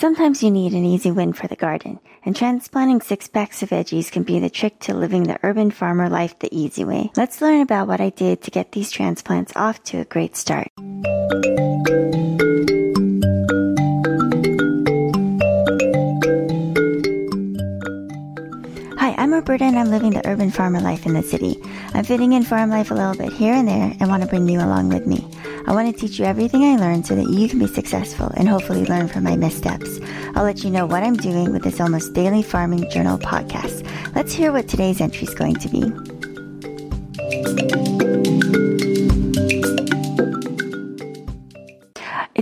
Sometimes you need an easy win for the garden, and transplanting six packs of veggies can be the trick to living the urban farmer life the easy way. Let's learn about what I did to get these transplants off to a great start. Hi, I'm Roberta and I'm living the urban farmer life in the city. I'm fitting in farm life a little bit here and there and want to bring you along with me. I want to teach you everything I learned so that you can be successful and hopefully learn from my missteps. I'll let you know what I'm doing with this almost daily farming journal podcast. Let's hear what today's entry is going to be.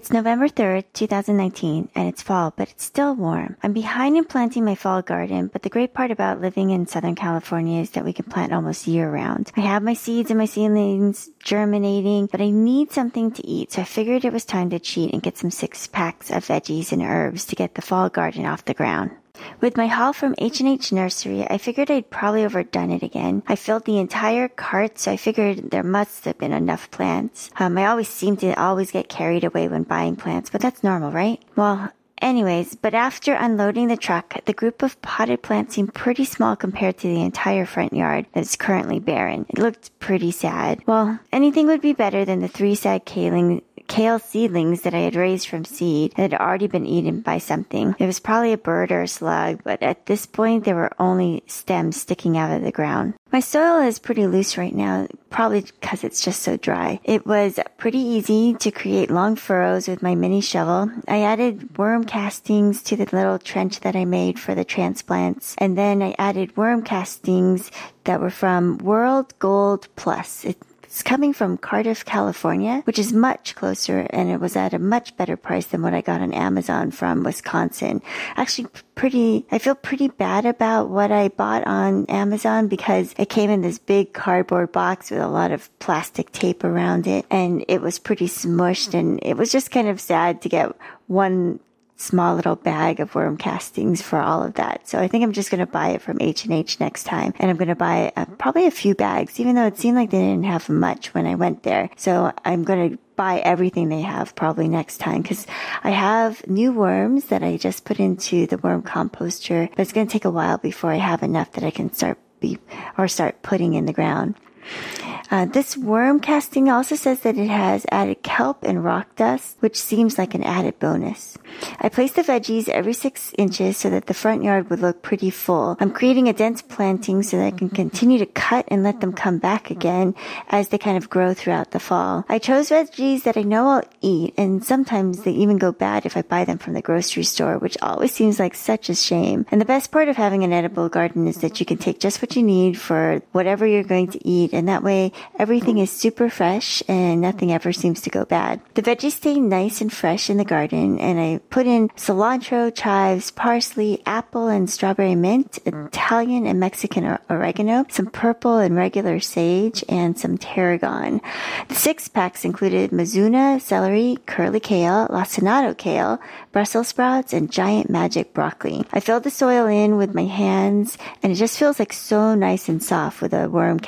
It's November 3rd, 2019, and it's fall, but it's still warm. I'm behind in planting my fall garden, but the great part about living in Southern California is that we can plant almost year round. I have my seeds and my seedlings germinating, but I need something to eat, so I figured it was time to cheat and get some six packs of veggies and herbs to get the fall garden off the ground. With my haul from H&H Nursery, I figured I'd probably overdone it again. I filled the entire cart, so I figured there must have been enough plants. Um, I always seem to always get carried away when buying plants, but that's normal, right? Well, Anyways, but after unloading the truck, the group of potted plants seemed pretty small compared to the entire front yard that is currently barren. It looked pretty sad. Well, anything would be better than the three sad kaling kale seedlings that I had raised from seed that had already been eaten by something. It was probably a bird or a slug, but at this point there were only stems sticking out of the ground. My soil is pretty loose right now, probably because it's just so dry. It was pretty easy to create long furrows with my mini shovel. I added worm castings to the little trench that I made for the transplants, and then I added worm castings that were from Worm Gold Plus. It it's coming from Cardiff, California, which is much closer and it was at a much better price than what I got on Amazon from Wisconsin. Actually, pretty, I feel pretty bad about what I bought on Amazon because it came in this big cardboard box with a lot of plastic tape around it and it was pretty smushed and it was just kind of sad to get one small little bag of worm castings for all of that. So I think I'm just going to buy it from H&H next time. And I'm going to buy uh, probably a few bags, even though it seemed like they didn't have much when I went there. So I'm going to buy everything they have probably next time because I have new worms that I just put into the worm composter, but it's going to take a while before I have enough that I can start be or start putting in the ground. Uh, this worm casting also says that it has added kelp and rock dust, which seems like an added bonus. I placed the veggies every six inches so that the front yard would look pretty full. I'm creating a dense planting so that I can continue to cut and let them come back again as they kind of grow throughout the fall. I chose veggies that I know I'll eat, and sometimes they even go bad if I buy them from the grocery store, which always seems like such a shame. And the best part of having an edible garden is that you can take just what you need for whatever you're going to eat, and that way Everything is super fresh and nothing ever seems to go bad. The veggies stay nice and fresh in the garden and I put in cilantro, chives, parsley, apple and strawberry mint, Italian and Mexican oregano, some purple and regular sage, and some tarragon. The six packs included mizuna, celery, curly kale, lacinato kale, Brussels sprouts, and giant magic broccoli. I filled the soil in with my hands and it just feels like so nice and soft with a worm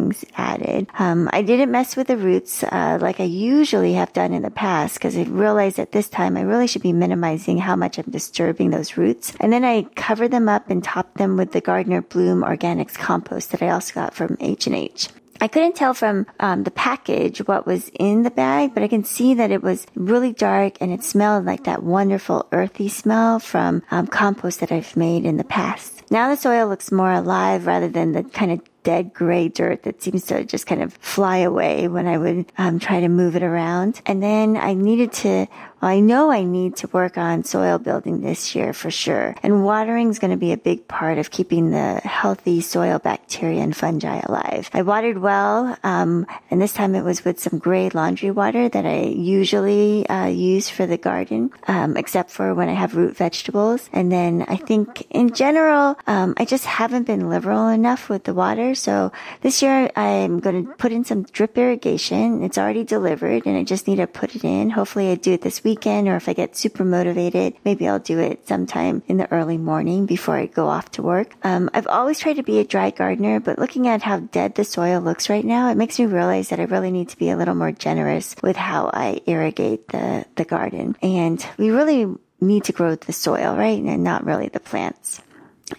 castings added. Um, I didn't mess with the roots uh, like I usually have done in the past because I realized at this time I really should be minimizing how much I'm disturbing those roots. And then I covered them up and topped them with the Gardner Bloome Organics compost that I also got from H&H. I couldn't tell from um, the package what was in the bag, but I can see that it was really dark and it smelled like that wonderful earthy smell from um, compost that I've made in the past. Now the soil looks more alive rather than the kind of dead gray dirt that seems to just kind of fly away when I would um, try to move it around. And then I needed to well, I know I need to work on soil building this year for sure. And watering is going to be a big part of keeping the healthy soil bacteria and fungi alive. I watered well, um, and this time it was with some gray laundry water that I usually uh, use for the garden, um, except for when I have root vegetables. And then I think in general, um, I just haven't been liberal enough with the water. So this year I'm going to put in some drip irrigation. It's already delivered, and I just need to put it in. Hopefully I do it this weekend or if I get super motivated, maybe I'll do it sometime in the early morning before I go off to work. Um, I've always tried to be a dry gardener, but looking at how dead the soil looks right now, it makes me realize that I really need to be a little more generous with how I irrigate the, the garden. And we really need to grow the soil, right? And not really the plants.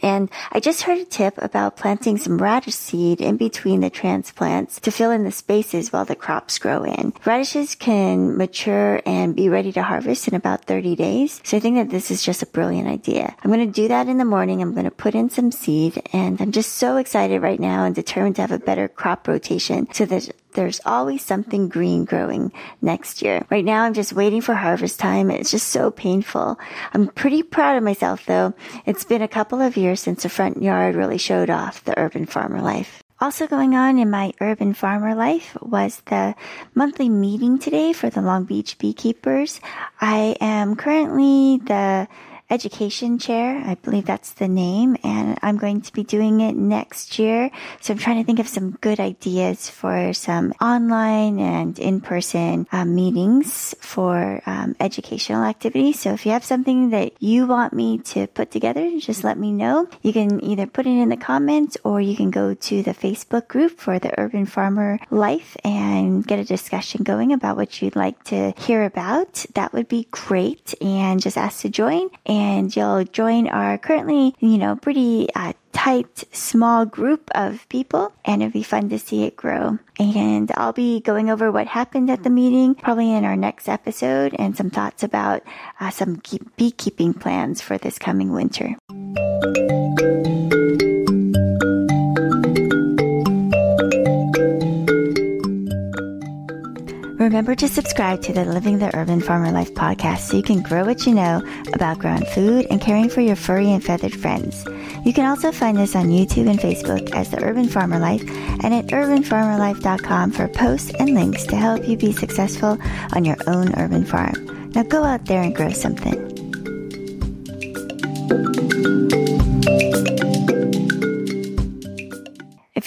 And I just heard a tip about planting some radish seed in between the transplants to fill in the spaces while the crops grow in. Radishes can mature and be ready to harvest in about 30 days. So I think that this is just a brilliant idea. I'm going to do that in the morning. I'm going to put in some seed and I'm just so excited right now and determined to have a better crop rotation so that there's always something green growing next year. Right now, I'm just waiting for harvest time. It's just so painful. I'm pretty proud of myself though. It's been a couple of years since the front yard really showed off the urban farmer life. Also going on in my urban farmer life was the monthly meeting today for the Long Beach beekeepers. I am currently the education chair. I believe that's the name. And I'm going to be doing it next year. So I'm trying to think of some good ideas for some online and in-person um, meetings for um, educational activities. So if you have something that you want me to put together, just let me know. You can either put it in the comments or you can go to the Facebook group for the Urban Farmer Life and get a discussion going about what you'd like to hear about. That would be great. And just ask to join. And and you'll join our currently, you know, pretty uh, tight, small group of people, and it'll be fun to see it grow. And I'll be going over what happened at the meeting, probably in our next episode, and some thoughts about uh, some beekeeping plans for this coming winter. Remember to subscribe to the Living the Urban Farmer Life podcast so you can grow what you know about growing food and caring for your furry and feathered friends. You can also find us on YouTube and Facebook as The Urban Farmer Life and at urbanfarmerlife.com for posts and links to help you be successful on your own urban farm. Now go out there and grow something.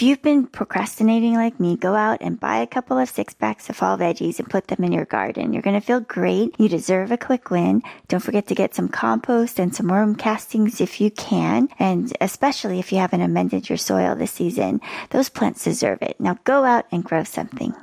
You've been procrastinating like me, go out and buy a couple of six packs of fall veggies and put them in your garden. You're going to feel great. You deserve a quick win. Don't forget to get some compost and some worm castings if you can. And especially if you haven't amended your soil this season, those plants deserve it. Now go out and grow something.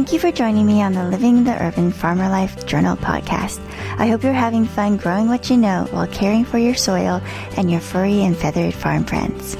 Thank you for joining me on the Living the Urban Farmer Life Journal podcast. I hope you're having fun growing what you know while caring for your soil and your furry and feathered farm friends.